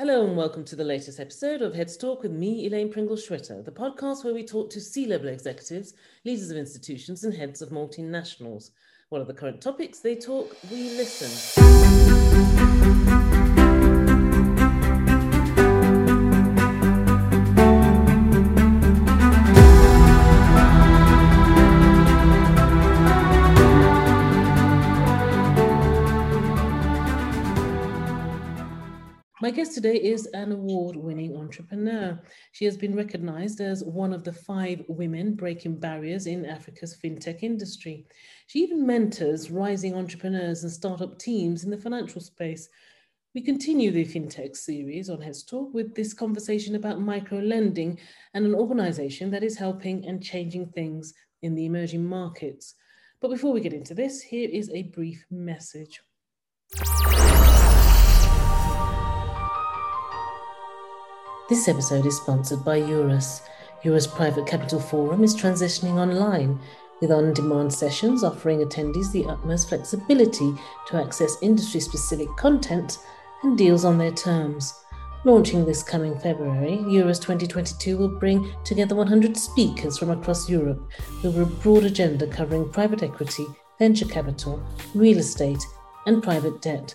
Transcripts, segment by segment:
Hello and welcome to the latest episode of Heads Talk with me, Elaine Pringle Schwitter, the podcast where we talk to C level executives, leaders of institutions, and heads of multinationals. What are the current topics? They talk, we listen. My guest today is an award winning entrepreneur. She has been recognized as one of the five women breaking barriers in Africa's fintech industry. She even mentors rising entrepreneurs and startup teams in the financial space. We continue the fintech series on Heads Talk with this conversation about micro lending and an organization that is helping and changing things in the emerging markets. But before we get into this, here is a brief message. This episode is sponsored by Eurus. Eurus Private Capital Forum is transitioning online with on demand sessions offering attendees the utmost flexibility to access industry specific content and deals on their terms. Launching this coming February, Eurus 2022 will bring together 100 speakers from across Europe over a broad agenda covering private equity, venture capital, real estate, and private debt.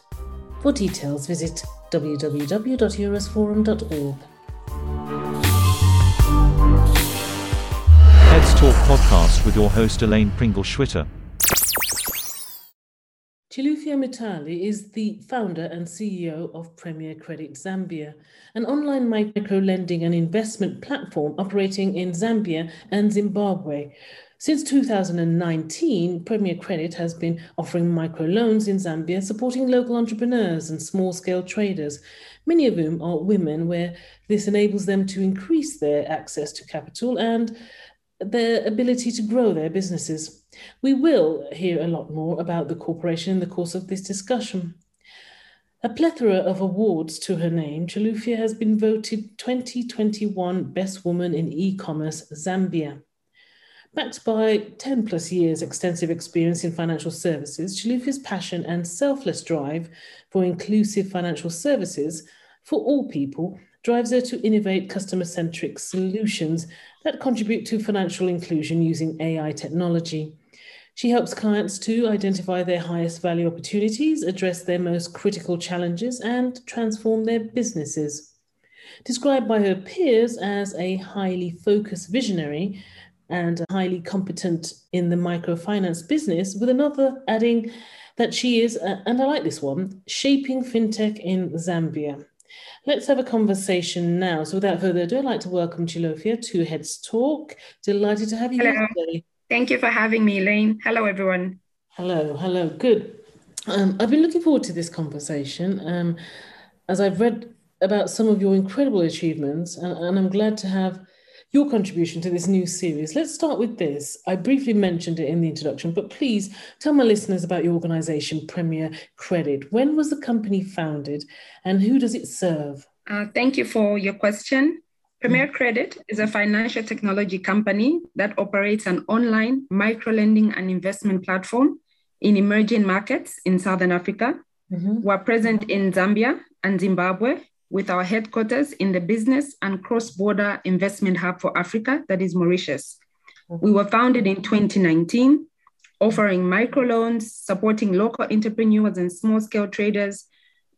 For details, visit www.eurusforum.org. podcast with your host Elaine Pringle Schwitter. Chilufya Mitali is the founder and CEO of Premier Credit Zambia, an online micro lending and investment platform operating in Zambia and Zimbabwe. Since 2019, Premier Credit has been offering microloans in Zambia, supporting local entrepreneurs and small scale traders, many of whom are women, where this enables them to increase their access to capital and their ability to grow their businesses. We will hear a lot more about the corporation in the course of this discussion. A plethora of awards to her name, Chilufya has been voted 2021 Best Woman in E-Commerce Zambia. Backed by 10 plus years extensive experience in financial services, Chilufya's passion and selfless drive for inclusive financial services for all people drives her to innovate customer centric solutions that contribute to financial inclusion using AI technology. She helps clients to identify their highest value opportunities, address their most critical challenges, and transform their businesses. Described by her peers as a highly focused visionary and highly competent in the microfinance business, with another adding that she is, and I like this one, shaping fintech in Zambia. Let's have a conversation now. So, without further ado, I'd like to welcome Chilufya to Heads Talk. Delighted to have you hello. here today. Thank you for having me, Elaine. Hello, everyone. Hello, hello. Good. Um, I've been looking forward to this conversation um, as I've read about some of your incredible achievements, and, and I'm glad to have your contribution to this new series. Let's start with this. I briefly mentioned it in the introduction, but please tell my listeners about your organization, Premier Credit. When was the company founded and who does it serve? Uh, thank you for your question. Premier Credit is a financial technology company that operates an online micro lending and investment platform in emerging markets in Southern Africa. Mm-hmm. We're present in Zambia and Zimbabwe, with our headquarters in the business and cross border investment hub for Africa, that is Mauritius. We were founded in 2019, offering microloans, supporting local entrepreneurs and small scale traders,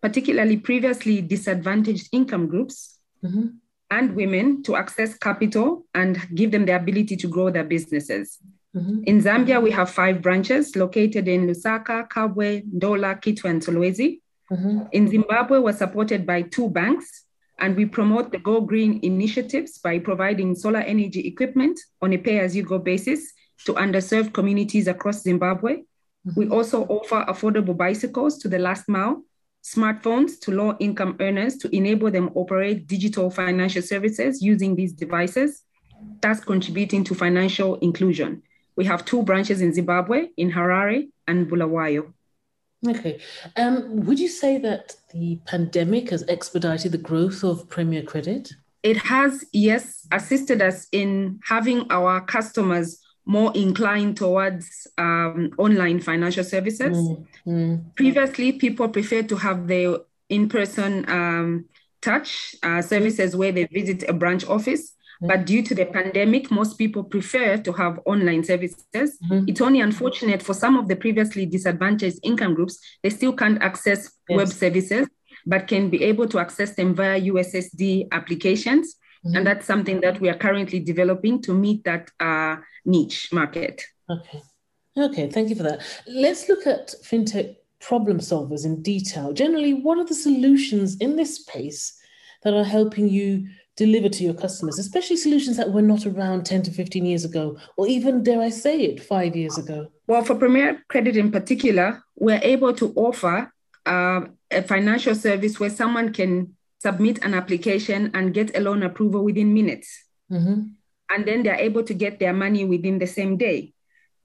particularly previously disadvantaged income groups mm-hmm. and women to access capital and give them the ability to grow their businesses. Mm-hmm. In Zambia, we have five branches located in Lusaka, Kabwe, Ndola, Kitwe, and Solwezi. Mm-hmm. In Zimbabwe, we're supported by two banks, and we promote the Go Green initiatives by providing solar energy equipment on a pay as you go basis to underserved communities across Zimbabwe. Mm-hmm. We also offer affordable bicycles to the last mile, smartphones to low income earners to enable them operate digital financial services using these devices, thus contributing to financial inclusion. We have two branches in Zimbabwe, in Harare and Bulawayo. Okay. Um, would you say that the pandemic has expedited the growth of Premier Credit? It has, yes, assisted us in having our customers more inclined towards um, online financial services. Mm, mm. Previously, people preferred to have their in person um, touch uh, services where they visit a branch office. Mm-hmm. But due to the pandemic, most people prefer to have online services. Mm-hmm. It's only unfortunate for some of the previously disadvantaged income groups, they still can't access yes. web services, but can be able to access them via USSD applications. Mm-hmm. And that's something that we are currently developing to meet that uh, niche market. Okay. Okay, thank you for that. Let's look at fintech problem solvers in detail. Generally, what are the solutions in this space that are helping you deliver to your customers, especially solutions that were not around 10 to 15 years ago, or even, dare I say it, five years ago? Well, for Premier Credit in particular, we're able to offer uh, a financial service where someone can submit an application and get a loan approval within minutes. Mm-hmm. And then they're able to get their money within the same day.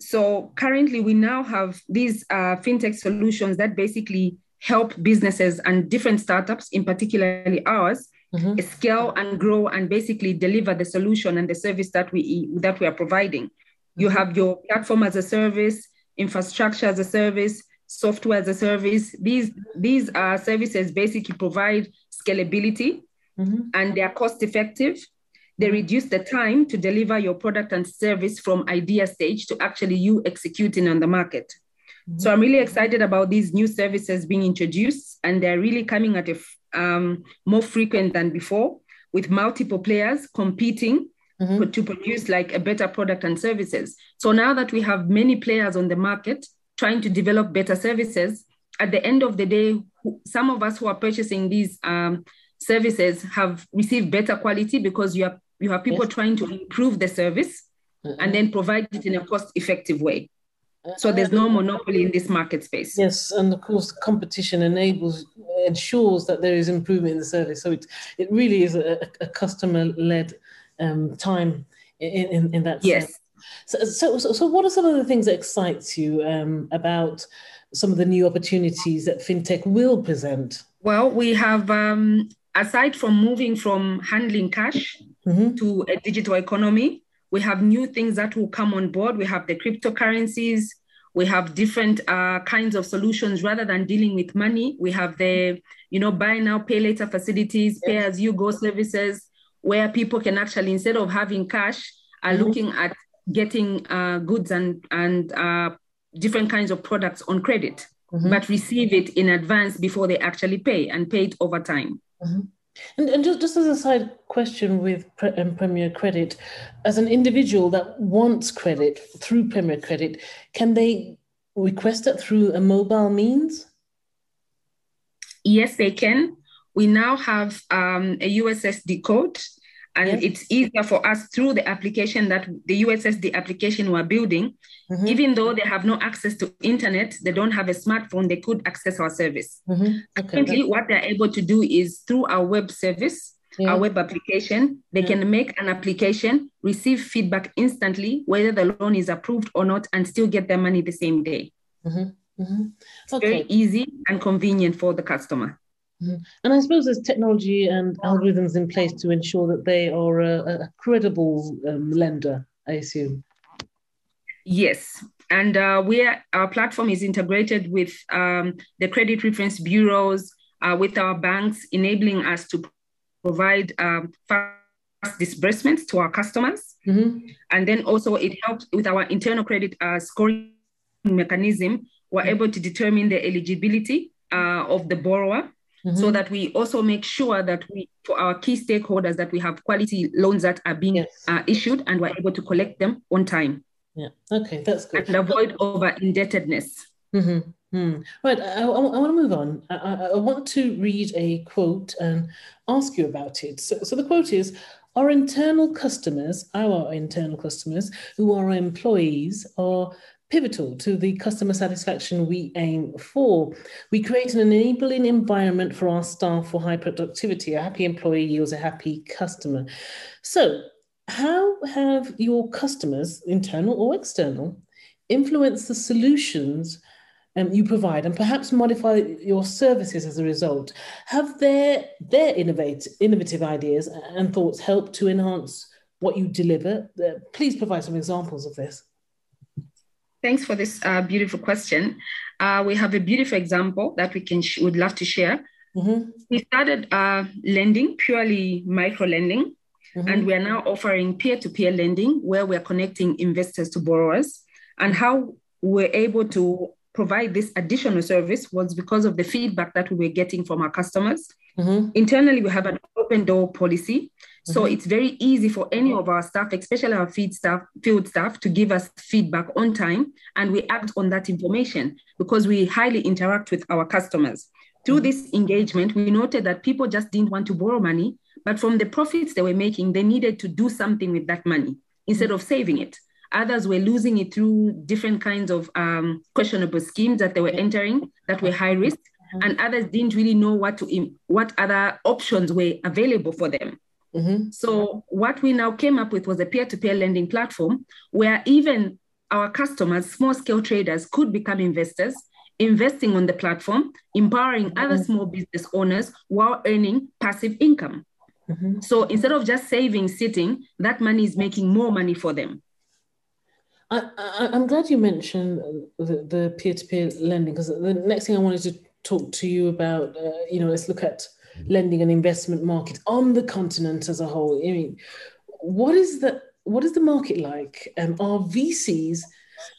So currently, we now have these uh, fintech solutions that basically help businesses and different startups, in particularly ours, mm-hmm. scale and grow and basically deliver the solution and the service that we that we are providing. Mm-hmm. You have your platform as a service, infrastructure as a service, software as a service. These these are services basically provide scalability mm-hmm. and they are cost effective they reduce the time to deliver your product and service from idea stage to actually you executing on the market. Mm-hmm. So I'm really excited about these new services being introduced, and they're really coming at a um, more frequent than before, with multiple players competing mm-hmm. to produce like a better product and services. So now that we have many players on the market trying to develop better services, at the end of the day, some of us who are purchasing these um, services have received better quality because you have you have people yes. trying to improve the service mm-hmm. and then provide it in a cost effective way so there's no monopoly in this market space. Yes and of course competition enables ensures that there is improvement in the service. So it it really is a, a customer led um, time in, in, in that yes. so, so, so what are some of the things that excites you um, about some of the new opportunities that fintech will present? Well we have um, aside from moving from handling cash mm-hmm. to a digital economy, we have new things that will come on board. We have the cryptocurrencies. We have different uh, kinds of solutions rather than dealing with money. We have the, you know, buy now, pay later facilities, pay as you go services, where people can actually, instead of having cash, are mm-hmm. looking at getting uh, goods and and uh, different kinds of products on credit, mm-hmm. but receive it in advance before they actually pay and pay it over time. Mm-hmm. And, and just, just as a side question with Pre- um, Premier Credit, as an individual that wants credit through Premier Credit, can they request it through a mobile means? Yes, they can. We now have um, a USSD code and yes. it's easier for us through the application that the USSD application we're building. Mm-hmm. Even though they have no access to internet, they don't have a smartphone, they could access our service. Mm-hmm. Okay, Currently, what they're able to do is through our web service, yeah. our web application, they yeah. can make an application, receive feedback instantly, whether the loan is approved or not, and still get their money the same day. Mm-hmm. mm-hmm. Okay. Very easy and convenient for the customer. Mm-hmm. And I suppose there's technology and algorithms in place to ensure that they are a, a credible um, lender, I assume. Yes, and uh, we are, our platform is integrated with um, the credit reference bureaus, uh, with our banks, enabling us to provide um, fast disbursements to our customers. Mm-hmm. And then also it helps with our internal credit uh, scoring mechanism. We're mm-hmm. able to determine the eligibility uh, of the borrower Mm-hmm. so that we also make sure that we for our key stakeholders that we have quality loans that are being yes. uh, issued and we're able to collect them on time yeah okay that's good and avoid over indebtedness mm-hmm. Mm. Right, I, I, I, want to move on. I, I, want to read a quote and ask you about it. So, so the quote is Our internal customers, our internal customers, who are employees, are pivotal to the customer satisfaction we aim for. We create an enabling environment for our staff for high productivity. A happy employee yields a happy customer. So, how have your customers, internal or external, influenced the solutions um, you provide and perhaps modify your services as a result? Have their, their innovate, innovative ideas and thoughts helped to enhance what you deliver? Uh, please provide some examples of this. Thanks for this uh, beautiful question. Uh, we have a beautiful example that we can sh- would love to share. mm-hmm. we started uh, lending, purely micro lending. Mm-hmm. And we are now offering peer to peer lending where we're connecting investors to borrowers. And how we're able to provide this additional service was because of the feedback that we were getting from our customers. Mm-hmm. Internally, we have an open door policy. So mm-hmm. it's very easy for any of our staff, especially our field staff, field staff, to give us feedback on time, and we act on that information because we highly interact with our customers. Through mm-hmm. this engagement, we noted that people just didn't want to borrow money, but from the profits they were making, they needed to do something with that money instead of saving it. Others were losing it through different kinds of um, questionable schemes that they were entering that were high risk, mm-hmm. and others didn't really know what to what other options were available for them. Mm-hmm. So what we now came up with was a peer-to-peer lending platform where even our customers, small-scale traders, could become investors, investing on the platform, empowering mm-hmm. other small business owners while earning passive income. Mm-hmm. So instead of just saving, sitting, that money is making more money for them. I, am glad you mentioned the, the peer-to-peer lending because the next thing I wanted to talk to you about, uh, you know, let's look at lending and investment market on the continent as a whole. I mean, what is the what is the market like? Um, are VCs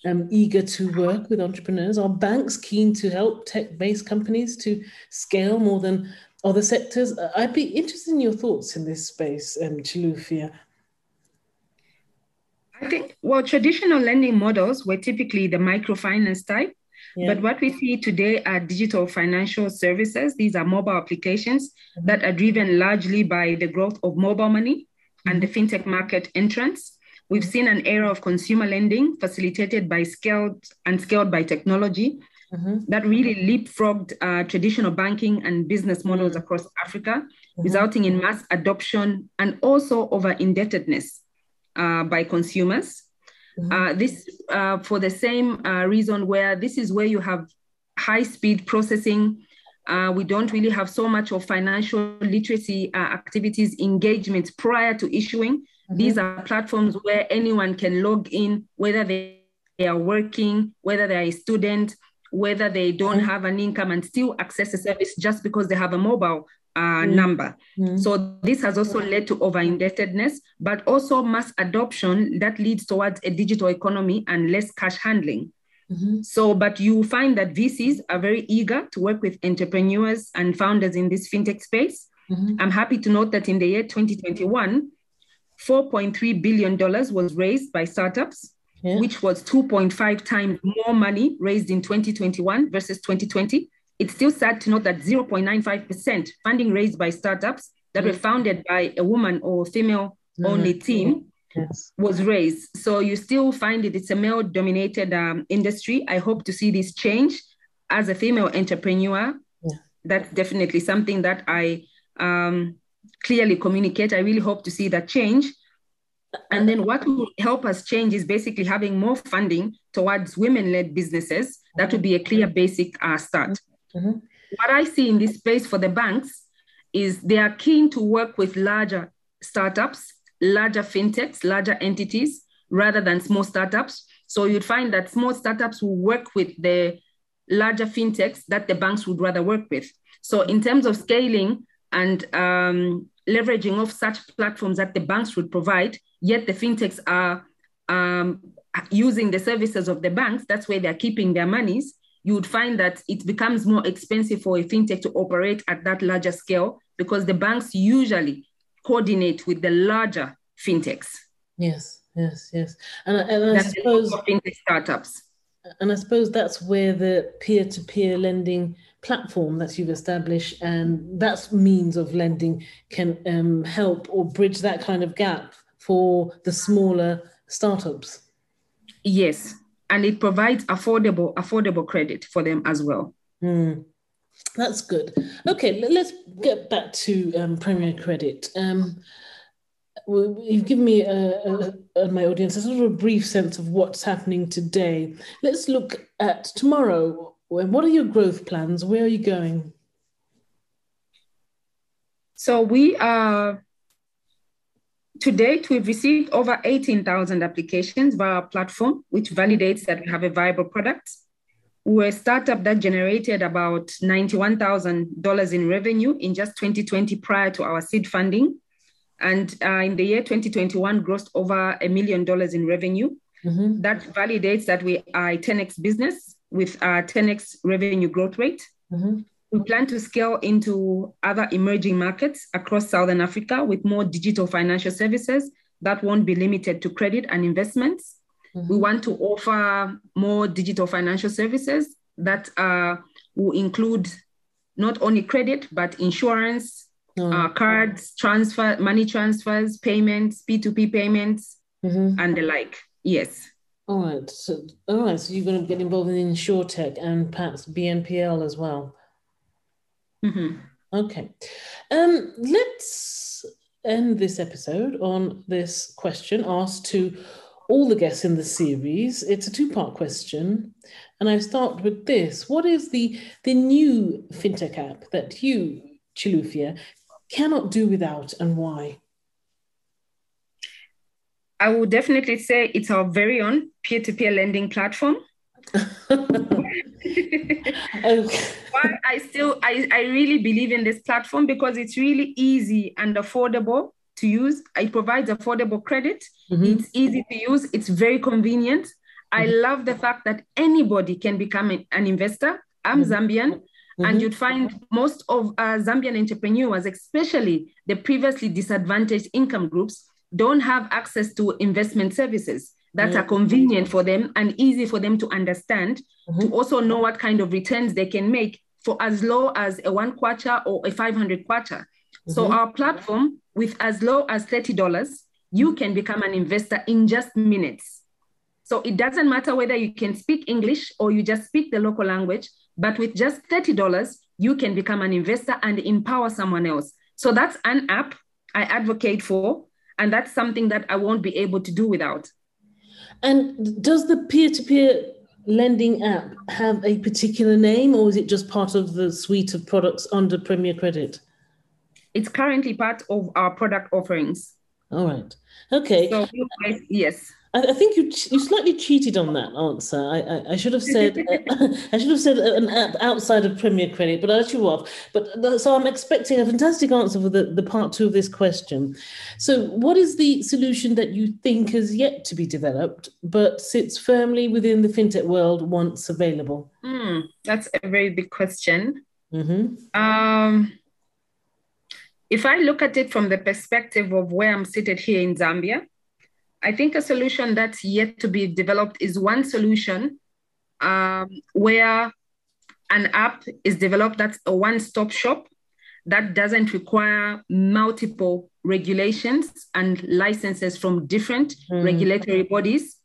um, eager to work with entrepreneurs? Are banks keen to help tech-based companies to scale more than other sectors? I'd be interested in your thoughts in this space, um, Chilufya. I think, well, traditional lending models were typically the microfinance type. Yeah. But what we see today are digital financial services. These are mobile applications mm-hmm. that are driven largely by the growth of mobile money and the fintech market entrance. We've seen an era of consumer lending facilitated by scaled and scaled by technology mm-hmm. that really leapfrogged uh, traditional banking and business models mm-hmm. across Africa, mm-hmm. resulting in mass adoption and also over indebtedness uh, by consumers. Mm-hmm. Uh, this uh, for the same uh, reason where this is where you have high speed processing. Uh, we don't really have so much of financial literacy uh, activities engagement prior to issuing. Mm-hmm. These are platforms where anyone can log in, whether they, they are working, whether they're a student, whether they don't mm-hmm. have an income and still access a service just because they have a mobile uh, mm. number. Mm. So this has also led to over indebtedness, but also mass adoption that leads towards a digital economy and less cash handling. Mm-hmm. So, but you find that VCs are very eager to work with entrepreneurs and founders in this fintech space. Mm-hmm. I'm happy to note that in the year 2021, $4.3 billion was raised by startups, yeah. which was 2.5 times more money raised in 2021 versus 2020 it's still sad to note that 0.95% funding raised by startups that were founded by a woman or female only mm-hmm. team yes. was raised. So you still find it, it's a male dominated um, industry. I hope to see this change as a female entrepreneur. Yeah. That's definitely something that I um, clearly communicate. I really hope to see that change. And then what will help us change is basically having more funding towards women led businesses. That would be a clear basic uh, start. Mm-hmm. What I see in this space for the banks is they are keen to work with larger startups, larger fintechs, larger entities, rather than small startups. So you'd find that small startups will work with the larger fintechs that the banks would rather work with. So in terms of scaling and um, leveraging of such platforms that the banks would provide, yet the fintechs are um, using the services of the banks, that's where they're keeping their monies you would find that it becomes more expensive for a fintech to operate at that larger scale because the banks usually coordinate with the larger fintechs. Yes, yes, yes. And, and I suppose fintech startups. And I suppose that's where the peer-to-peer lending platform that you've established and that means of lending can um, help or bridge that kind of gap for the smaller startups. Yes, and it provides affordable affordable credit for them as well. Mm. That's good. Okay, let's get back to um, Premier Credit. Um, you've given me a, a, my audience a sort of a brief sense of what's happening today. Let's look at tomorrow. What are your growth plans? Where are you going? So we are to date, we've received over 18,000 applications via our platform, which validates that we have a viable product. we're a startup that generated about $91,000 in revenue in just 2020 prior to our seed funding. And uh, in the year 2021, grossed over a million dollars in revenue. Mm-hmm. That validates that we are a 10x business with a 10x revenue growth rate. Mm-hmm. We plan to scale into other emerging markets across Southern Africa with more digital financial services that won't be limited to credit and investments. Mm-hmm. We want to offer more digital financial services that uh, will include not only credit, but insurance, mm. uh, cards, transfer, money transfers, payments, P2P payments, mm-hmm. and the like. Yes. All right. So, all right. So you're going to get involved in InsurTech and perhaps BNPL as well. Mm-hmm. Okay. Um, let's end this episode on this question asked to all the guests in the series. It's a two-part question, and I start with this: What is the the new fintech app that you, Chilufya, cannot do without, and why? I would definitely say it's our very own peer-to-peer lending platform. But I still I, I really believe in this platform because it's really easy and affordable to use. It provides affordable credit. Mm-hmm. It's easy to use. It's very convenient. Mm-hmm. I love the fact that anybody can become an investor. I'm mm-hmm. Zambian. Mm-hmm. And you'd find most of uh, Zambian entrepreneurs, especially the previously disadvantaged income groups, don't have access to investment services that mm-hmm. are convenient for them and easy for them to understand, mm-hmm. to also know what kind of returns they can make for as low as a one kwacha or a 500 kwacha. Mm-hmm. So our platform, with as low as $30, you can become an investor in just minutes. So it doesn't matter whether you can speak English or you just speak the local language, but with just $30, you can become an investor and empower someone else. So that's an app I advocate for. And that's something that I won't be able to do without. And does the peer to peer lending app have a particular name or is it just part of the suite of products under Premier Credit? It's currently part of our product offerings. All right. Okay. So, yes. I, I, think you you slightly cheated on that answer. I I, I should have said uh, I should have said an app outside of Premier Credit, but I let you off. But so I'm expecting a fantastic answer for the, the part two of this question. So, what is the solution that you think has yet to be developed, but sits firmly within the fintech world once available? Mm, that's a very big question. Mm-hmm. Um, if I look at it from the perspective of where I'm seated here in Zambia, I think a solution that's yet to be developed is one solution um, where an app is developed that's a one stop shop that doesn't require multiple regulations and licenses from different mm. regulatory bodies,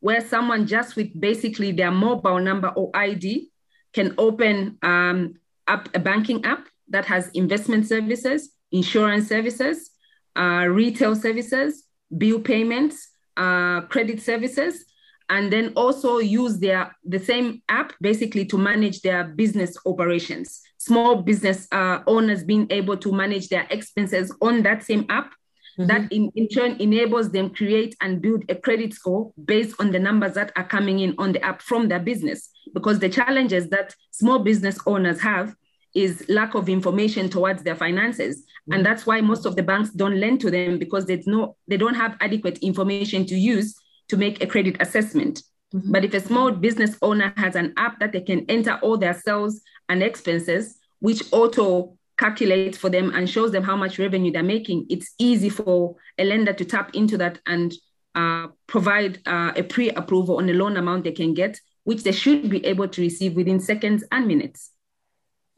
where someone just with basically their mobile number or ID can open um, up a banking app that has investment services, insurance services, uh, retail services, bill payments, uh, credit services, and then also use their the same app basically to manage their business operations. Small business uh, owners being able to manage their expenses on that same app. Mm-hmm. That in, in turn enables them create and build a credit score based on the numbers that are coming in on the app from their business. Because the challenges that small business owners have is lack of information towards their finances. And that's why most of the banks don't lend to them because there's no they don't have adequate information to use to make a credit assessment mm-hmm. but if a small business owner has an app that they can enter all their sales and expenses which auto calculates for them and shows them how much revenue they're making it's easy for a lender to tap into that and uh, provide uh, a pre-approval on the loan amount they can get which they should be able to receive within seconds and minutes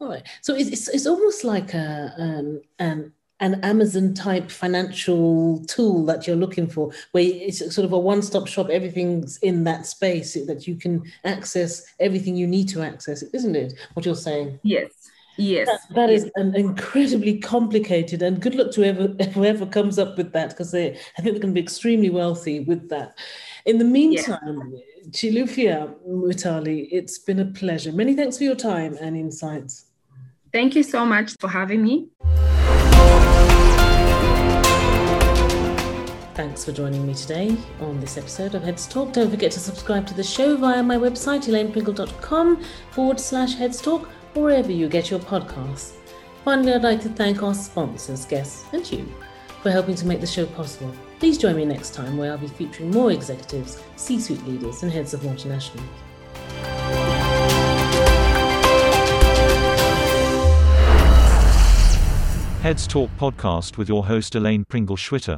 all right. So it's, it's, it's almost like a, um, an, an Amazon type financial tool that you're looking for, where it's sort of a one stop shop. Everything's in that space that you can access everything you need to access, isn't it? What you're saying? Yes. Yes. that, that yes. is an incredibly complicated, and good luck to whoever, whoever comes up with that, because they, I think they're going to be extremely wealthy with that. In the meantime, yes. Chilufya Mutali, it's been a pleasure. Many thanks for your time and insights. Thank you so much for having me. Thanks for joining me today on this episode of Heads Talk. Don't forget to subscribe to the show via my website, elainepringle.com forward slash Heads Talk, wherever you get your podcasts. Finally, I'd like to thank our sponsors, guests, and you for helping to make the show possible. Please join me next time where I'll be featuring more executives, C suite leaders, and heads of multinationals. Heads Talk podcast with your host Elaine Pringle Schwitter.